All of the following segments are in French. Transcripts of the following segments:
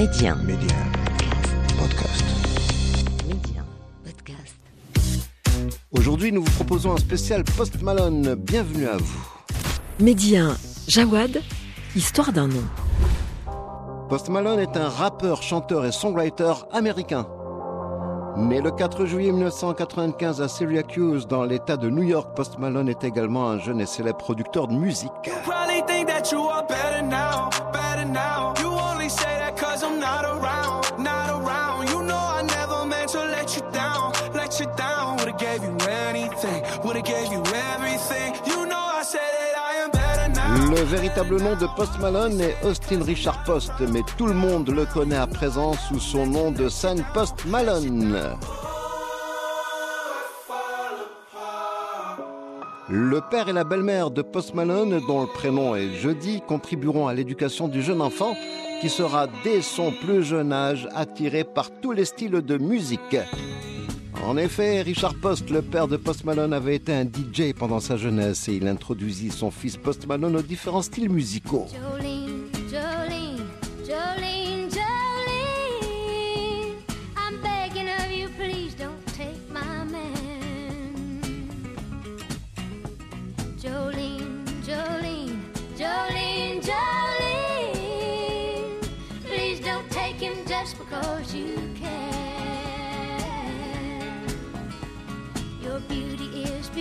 Média. Média. Podcast. Média. Podcast. Aujourd'hui, nous vous proposons un spécial Post Malone. Bienvenue à vous. Média. Jawad. Histoire d'un nom. Post Malone est un rappeur, chanteur et songwriter américain. Né le 4 juillet 1995 à Syracuse, dans l'État de New York, Post Malone est également un jeune et célèbre producteur de musique. Probably think that you are better now, better now. Le véritable nom de Post Malone est Austin Richard Post, mais tout le monde le connaît à présent sous son nom de scène Post Malone. Le père et la belle-mère de Post Malone, dont le prénom est Jeudi, contribueront à l'éducation du jeune enfant qui sera dès son plus jeune âge attiré par tous les styles de musique. En effet, Richard Post, le père de Post Malone, avait été un DJ pendant sa jeunesse et il introduisit son fils Post Malone aux différents styles musicaux.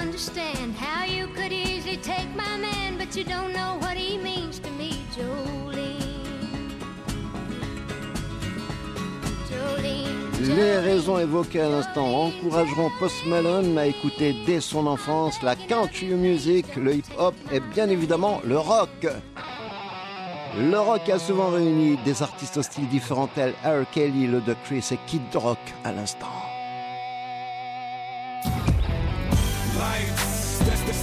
Understand how you could easily take my man, but you don't know what he means to me, Jolene. Jolene. Les raisons évoquées à l'instant encourageront Post Malone à écouter dès son enfance la country music, le hip-hop et bien évidemment le rock. Le rock a souvent réuni des artistes au style différents tels R. Kelly, le de Chris et Kid Rock à l'instant.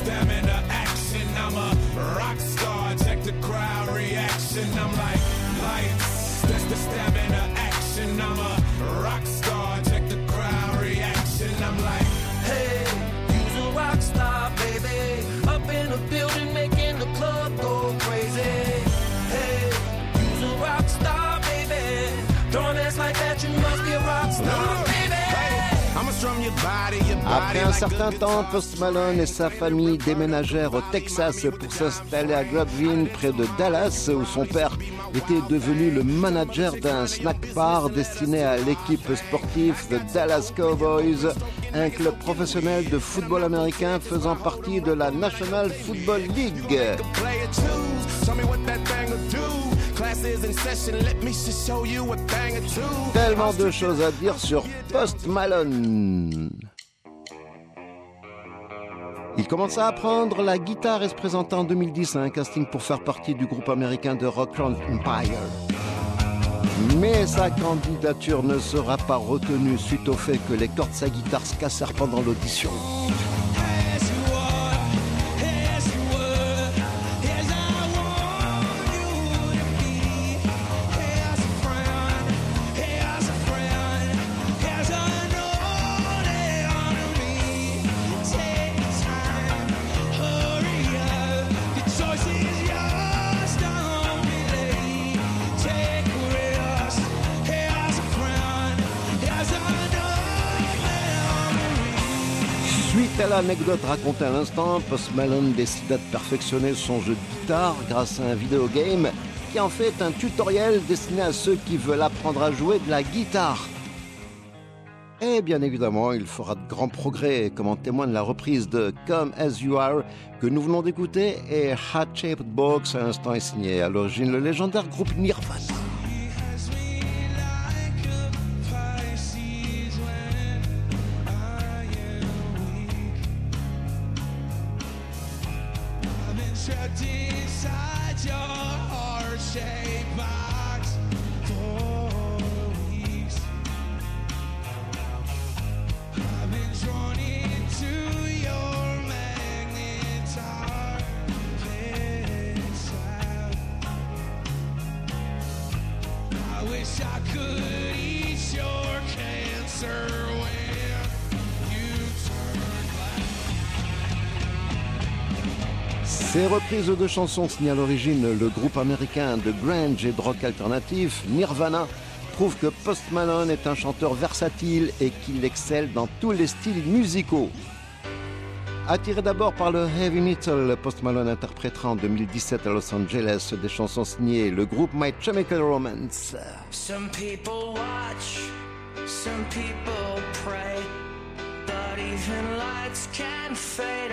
Stamina action. I'm a rock star, check the crowd reaction. I'm like, Après un certain temps, Post Malone et sa famille déménagèrent au Texas pour s'installer à Globeville, près de Dallas, où son père était devenu le manager d'un snack bar destiné à l'équipe sportive de Dallas Cowboys, un club professionnel de football américain faisant partie de la National Football League. Tellement de choses à dire sur Post Malone. Il commença à apprendre la guitare et se présenta en 2010 à un casting pour faire partie du groupe américain de rock Empire. Mais sa candidature ne sera pas retenue suite au fait que les cordes de sa guitare se cassèrent pendant l'audition. L'anecdote racontée à l'instant, Post Malone décida de perfectionner son jeu de guitare grâce à un vidéogame qui en fait un tutoriel destiné à ceux qui veulent apprendre à jouer de la guitare. Et bien évidemment, il fera de grands progrès, comme en témoigne la reprise de Come As You Are que nous venons d'écouter et Heart Shaped Box à l'instant est signé à l'origine le légendaire groupe Nirvana. Ces reprises de chansons signent à l'origine le groupe américain de grunge et de rock alternatif Nirvana prouvent que Post Malone est un chanteur versatile et qu'il excelle dans tous les styles musicaux. Attiré d'abord par le heavy metal, Post Malone interprétera en 2017 à Los Angeles des chansons signées le groupe My Chemical Romance. Some people watch, some people pray, but even lights can fade.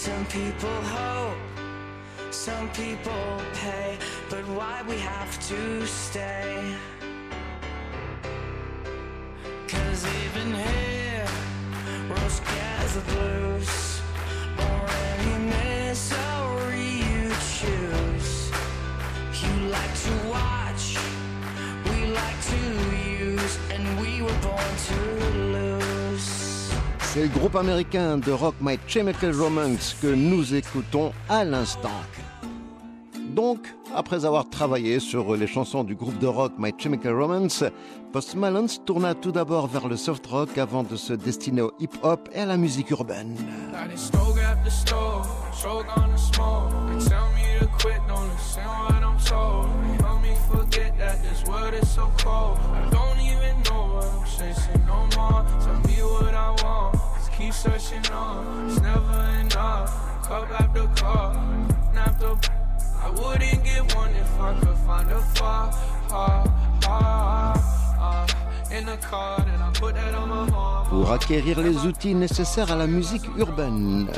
Some people hope, some people pay, but why we have to stay? Cause even here, rose skies are blues, or any misery you choose. You like to watch, we like to use, and we were born to. C'est le groupe américain de rock My Chemical Romance que nous écoutons à l'instant. Donc, après avoir travaillé sur les chansons du groupe de rock My Chemical Romance, Post Malone tourna tout d'abord vers le soft rock avant de se destiner au hip-hop et à la musique urbaine. Pour acquérir les outils nécessaires à la musique urbaine.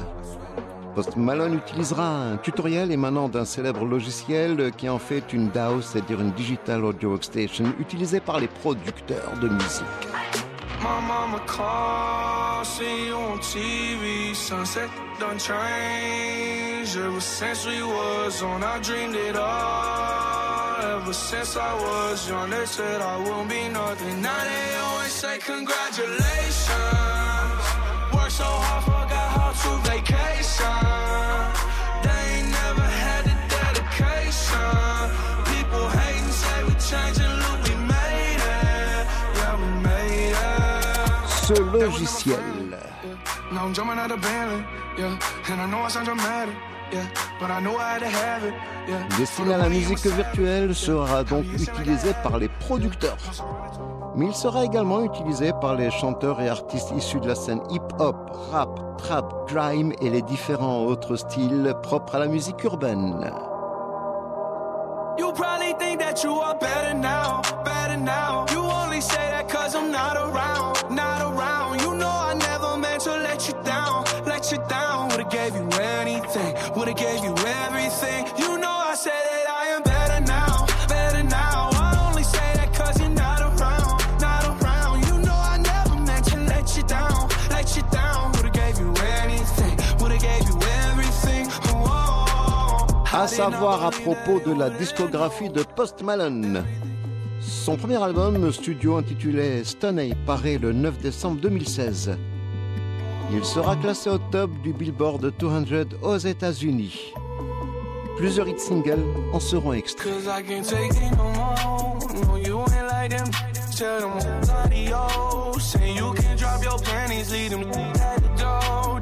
Post Malone utilisera un tutoriel émanant d'un célèbre logiciel qui en fait une DAW, c'est-à-dire une Digital Audio Workstation, utilisée par les producteurs de musique. My mama call, see you on TV. Sunset done changed. Ever since we was on, I dreamed it all. Ever since I was young, they said I won't be nothing. Now they always say congratulations. Worked so hard, forgot how to vacation. They ain't never had the dedication. People hate and say we changing, it, yeah. destiné à la musique virtuelle sera donc utilisé par les producteurs. Mais il sera également utilisé par les chanteurs et artistes issus de la scène hip-hop, rap, trap, grime et les différents autres styles propres à la musique urbaine. You probably think that you are better now, better now. You only say that À savoir à propos de la discographie de Post Malone. Son premier album studio intitulé Stoney paraît le 9 décembre 2016. Il sera classé au top du Billboard 200 aux États-Unis. Plusieurs hits singles en seront extraits.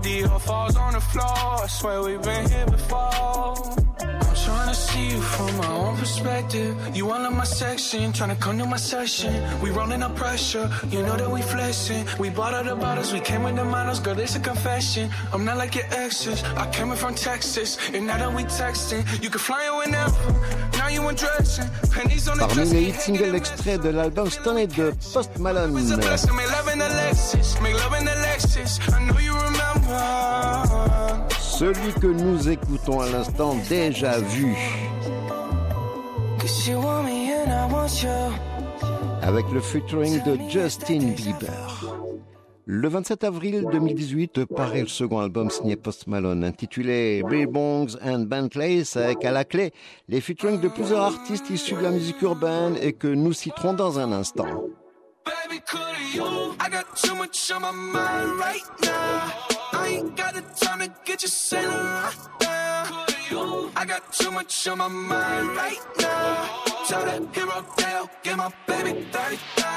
Dior falls on the floor. I swear we've been here before. Trying to see you from my own perspective. You all in my section, trying to come to my session. We rolling up pressure, you know that we flexing. We bought all the bottles, we came with the models, girl, it's a confession. I'm not like your exes, I came in from Texas, and now that we texting, you can fly in whenever. Now you undressing, pennies on the Parmi les hits singles extraits de l'album Stoney de Post Malone. Celui que nous écoutons à l'instant déjà vu, avec le featuring de Justin Bieber. Le 27 avril 2018 paraît le second album signé Post Malone intitulé Bongs and Bentleys avec à la clé les featuring de plusieurs artistes issus de la musique urbaine et que nous citerons dans un instant. Baby, coulda you? I got too much on my mind right now. I ain't got the time to get you sailing right now. I got too much on my mind right now. Tell that hero Dale, get my baby 30,000.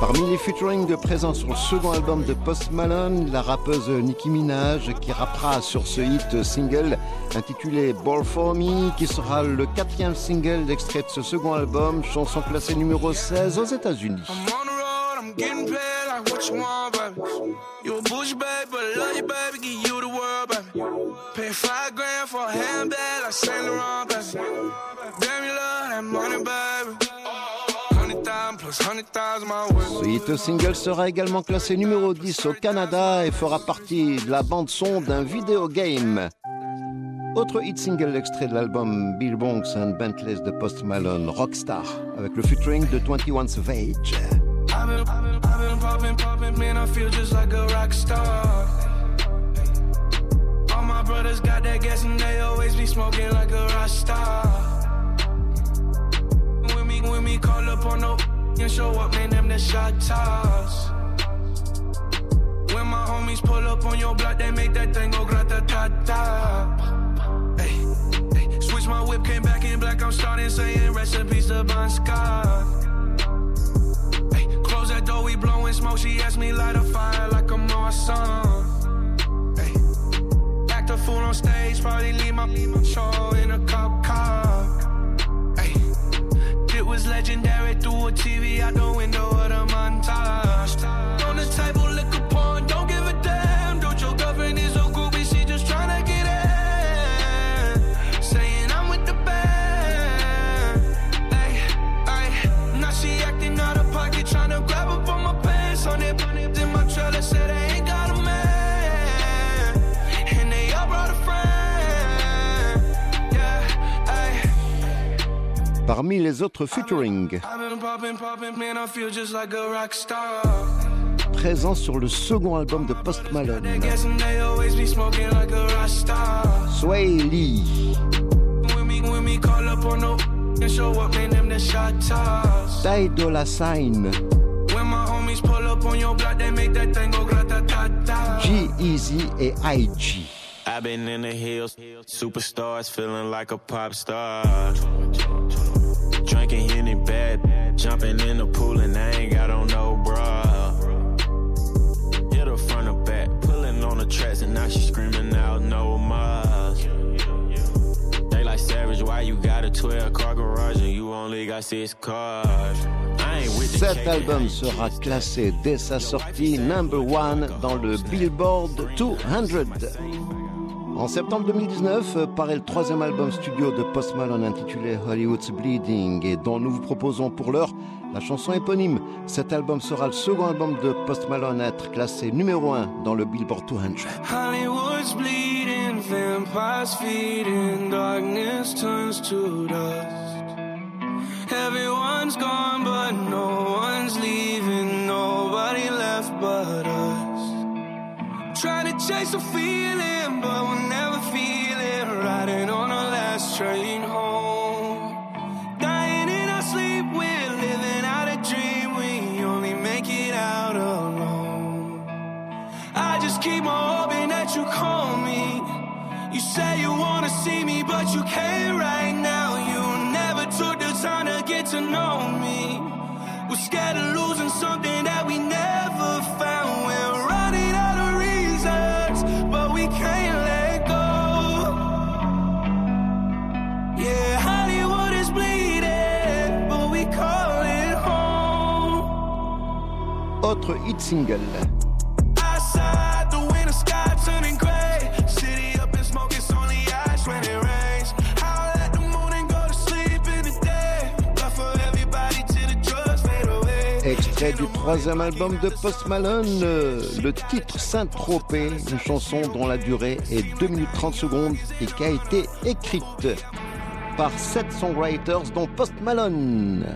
Parmi les featuring présents sur le second album de Post Malone, la rappeuse Nicki Minaj qui rappera sur ce hit single intitulé Ball For Me qui sera le quatrième single d'extrait de ce second album, chanson classée numéro 16 aux États-Unis. Like Saint Laurent, baby. Damn, you love that money, baby. Ce hit single sera également classé numéro 10 au Canada et fera partie de la bande-son d'un vidéogame. Autre hit single extrait de l'album Bill Bonks and Bentleys de Post Malone, Rockstar, avec le featuring de 21 Savage. I've been, I've been, I've been popping, popping, man, I feel just like a rock star. All my brothers got that gas and they smoking like a rock. When me, when me call up on no and show up, man, them the shot toss. When my homies pull up on your block, they make that thing go grata ta ta. Hey, hey, switch my whip, came back in black, I'm starting saying recipes to Bon Scott. Close that door, we blowing smoke. She asked me light a fire like I'm on sun. Fool on stage, probably leave my show in a cop car. Hey, it was legendary through a TV out the window of the montage. On the table, Parmi les autres featuring présents sur le second album de Post Malone. Sway Lee. Ty Dolla Sign, ta. G-Eazy et IG. A pop star. Jumping in the pool and I ain't got on no bra. Hit her front or back, pulling on the tracks and now she screaming out no more. They like savage, why you got a 12 car garage and you only got six cars? Cet album sera classé dès sa sortie number one dans le Billboard 200. En septembre 2019 euh, paraît le troisième album studio de Post Malone intitulé Hollywood's Bleeding et dont nous vous proposons pour l'heure la chanson éponyme. Cet album sera le second album de Post Malone à être classé numéro 1 dans le Billboard 200. Hollywood's bleeding, vampires feeding, darkness turns to dust. Everyone's gone, but no one's leaving, nobody left but us. Chase a feeling, but we'll never feel it. Riding on our last train home. Dying in our sleep, we're living out a dream. We only make it out alone. I just keep on hoping that you call me. You say you wanna see me, but you can't right fade away. Extrait du troisième album de Post Malone, le titre Saint-Tropez, une chanson dont la durée est 2 minutes 30 secondes et qui a été écrite par sept songwriters dont Post Malone.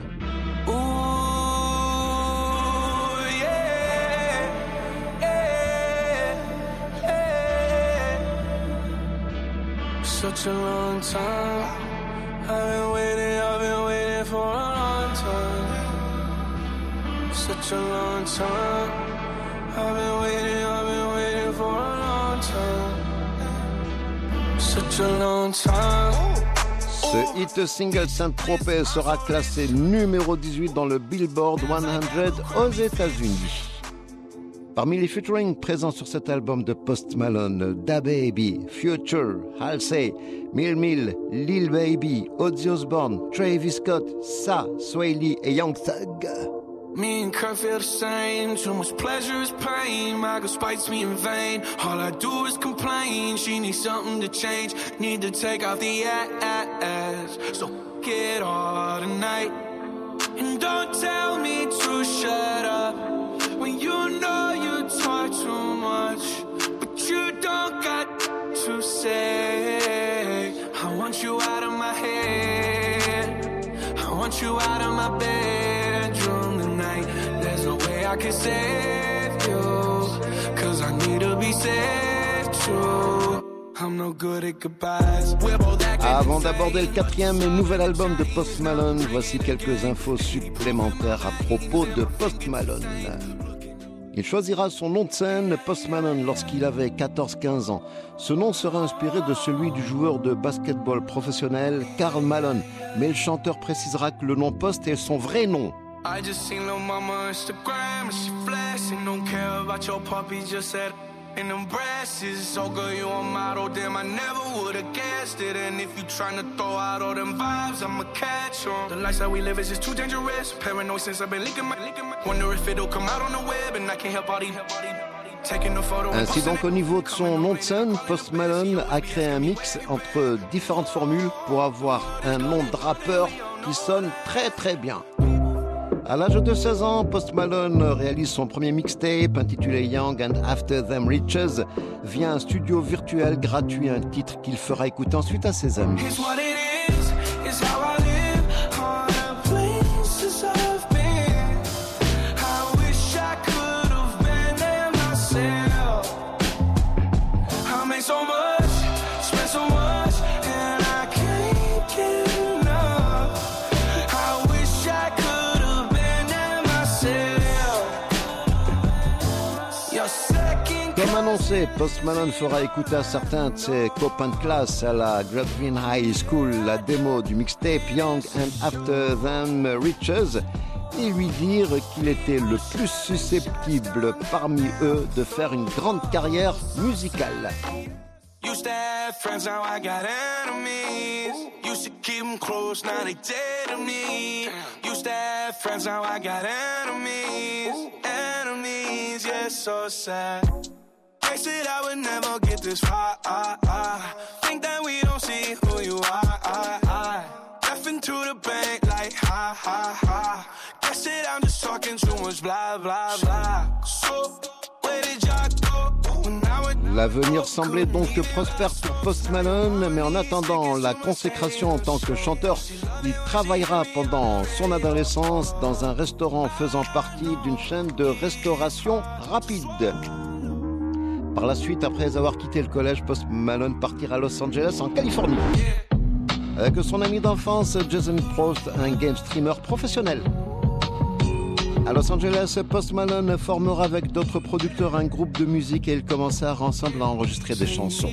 Such a long time. I've been waiting, I've been waiting for a long time. Such a long time. I've been waiting, I've been waiting for a long time. Such a long time. Ce hit single Saint-Tropez sera classé numéro 18 dans le Billboard 100 aux États-Unis. Parmi les featuring présents sur cet album de Post Malone, Da Baby, Future, Halsey, Mill Mill, Lil Baby, Ozzy Osbourne, Travis Scott, Sa, Sway Lee et Young Thug. Me and Kurt feel the same. Too much pleasure is pain. My girl spites me in vain. All I do is complain. She needs something to change. Need to take off the ass. So get all tonight. And don't tell me to shut up when you know you talk too much. But you don't got to say. I want you out of my head. I want you out of my bedroom tonight. There's no way I can save you. Cause I need to be saved too. I'm no good at goodbyes. We're both acting Avant d'aborder le quatrième et nouvel album de Post Malone, voici quelques infos supplémentaires à propos de Post Malone. Il choisira son nom de scène Post Malone lorsqu'il avait 14-15 ans. Ce nom sera inspiré de celui du joueur de basketball professionnel Karl Malone, mais le chanteur précisera que le nom Post est son vrai nom. In them brasses. So girl, you a model, damn, I never would've guessed it. And if you tryna throw out all them vibes, I'ma catch 'em. The lifestyle we live is just too dangerous. Paranoid since I've been leaking my, leaking my. Wonder if it'll come out on the web and I can't help all these. Taking a photo and Ainsi donc au niveau de son nom de scène, Post Malone a créé un mix entre différentes formules pour avoir un nom de rappeur qui sonne très très bien. À l'âge de 16 ans, Post Malone réalise son premier mixtape intitulé Young and After Them Riches via un studio virtuel gratuit, un titre qu'il fera écouter ensuite à ses amis. Comme annoncé, Post Malone fera écouter à certains de ses copains de classe à la Grapevine High School la démo du mixtape Young and After Them Riches et lui dire qu'il était le plus susceptible parmi eux de faire une grande carrière musicale. They said I would never get this far. Think that we don't see who you are. Left into the bank like ha ha ha. Guess that I'm just talking too much blah blah blah. So, where did y'all go? When I would L'avenir semblait donc prospère pour Post Malone, mais en attendant la consécration en tant que chanteur, il travaillera pendant son adolescence dans un restaurant faisant partie d'une chaîne de restauration rapide. Par la suite, après avoir quitté le collège, Post Malone partira à Los Angeles, en Californie. Avec son ami d'enfance, Jason Prost, un game streamer professionnel. À Los Angeles, Post Malone formera avec d'autres producteurs un groupe de musique et ils commencèrent ensemble à enregistrer des chansons.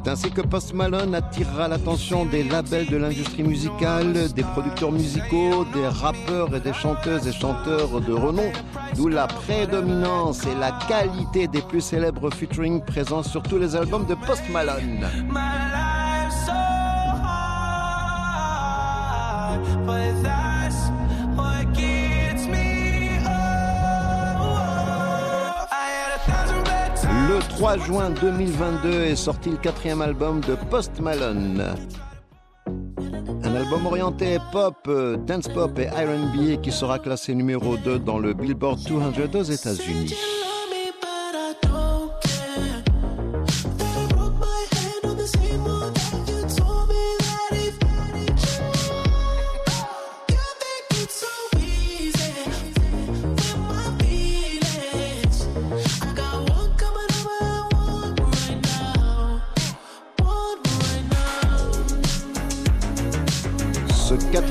C'est ainsi que Post Malone attirera l'attention des labels de l'industrie musicale, des producteurs musicaux, des rappeurs et des chanteuses et chanteurs de renom, d'où la prédominance et la qualité des plus célèbres featuring présents sur tous les albums de Post Malone. Le 3 juin 2022 est sorti le quatrième album de Post Malone. Un album orienté pop, euh, dance pop et R&B qui sera classé numéro 2 dans le Billboard 200 aux États-Unis.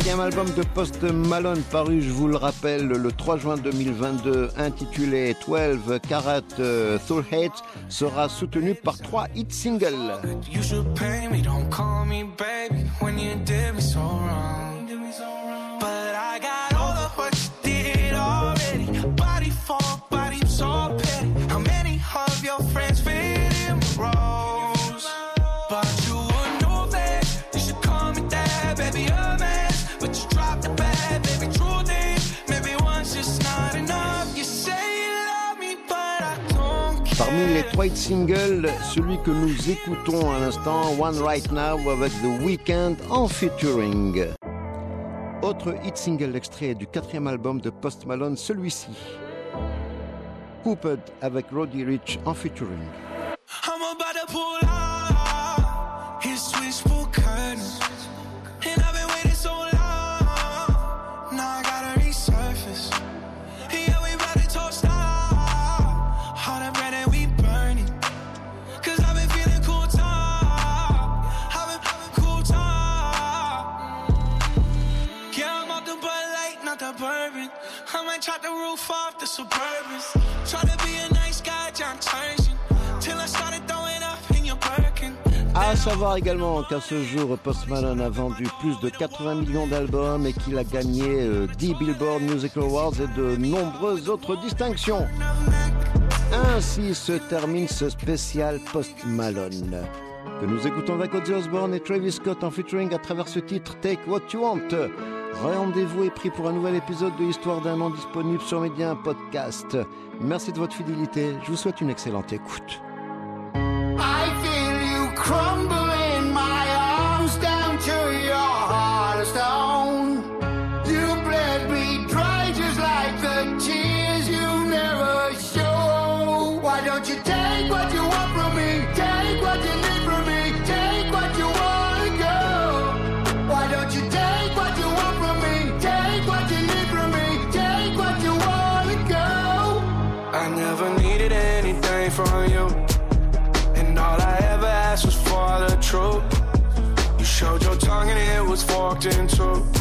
cinquième album de Post Malone paru, je vous le rappelle, le 3 juin 2022, intitulé 12 Karat euh, Soul Hate, sera soutenu par trois hits singles. Parmi les trois singles, celui que nous écoutons à l'instant, One Right Now avec The Weeknd en featuring. Autre hit single extrait du quatrième album de Post Malone, celui-ci. Cooped avec Roddy Rich en featuring. a À savoir également qu'à ce jour, Post Malone a vendu plus de 80 millions d'albums et qu'il a gagné euh, 10 Billboard Music Awards et de nombreuses autres distinctions. Ainsi se termine ce spécial Post Malone. Que nous écoutons avec Ozzy Osbourne et Travis Scott en featuring à travers ce titre Take What You Want. Rendez-vous est pris pour un nouvel épisode de Histoire d'un an disponible sur Média Podcast. Merci de votre fidélité. Je vous souhaite une excellente écoute. was walked into.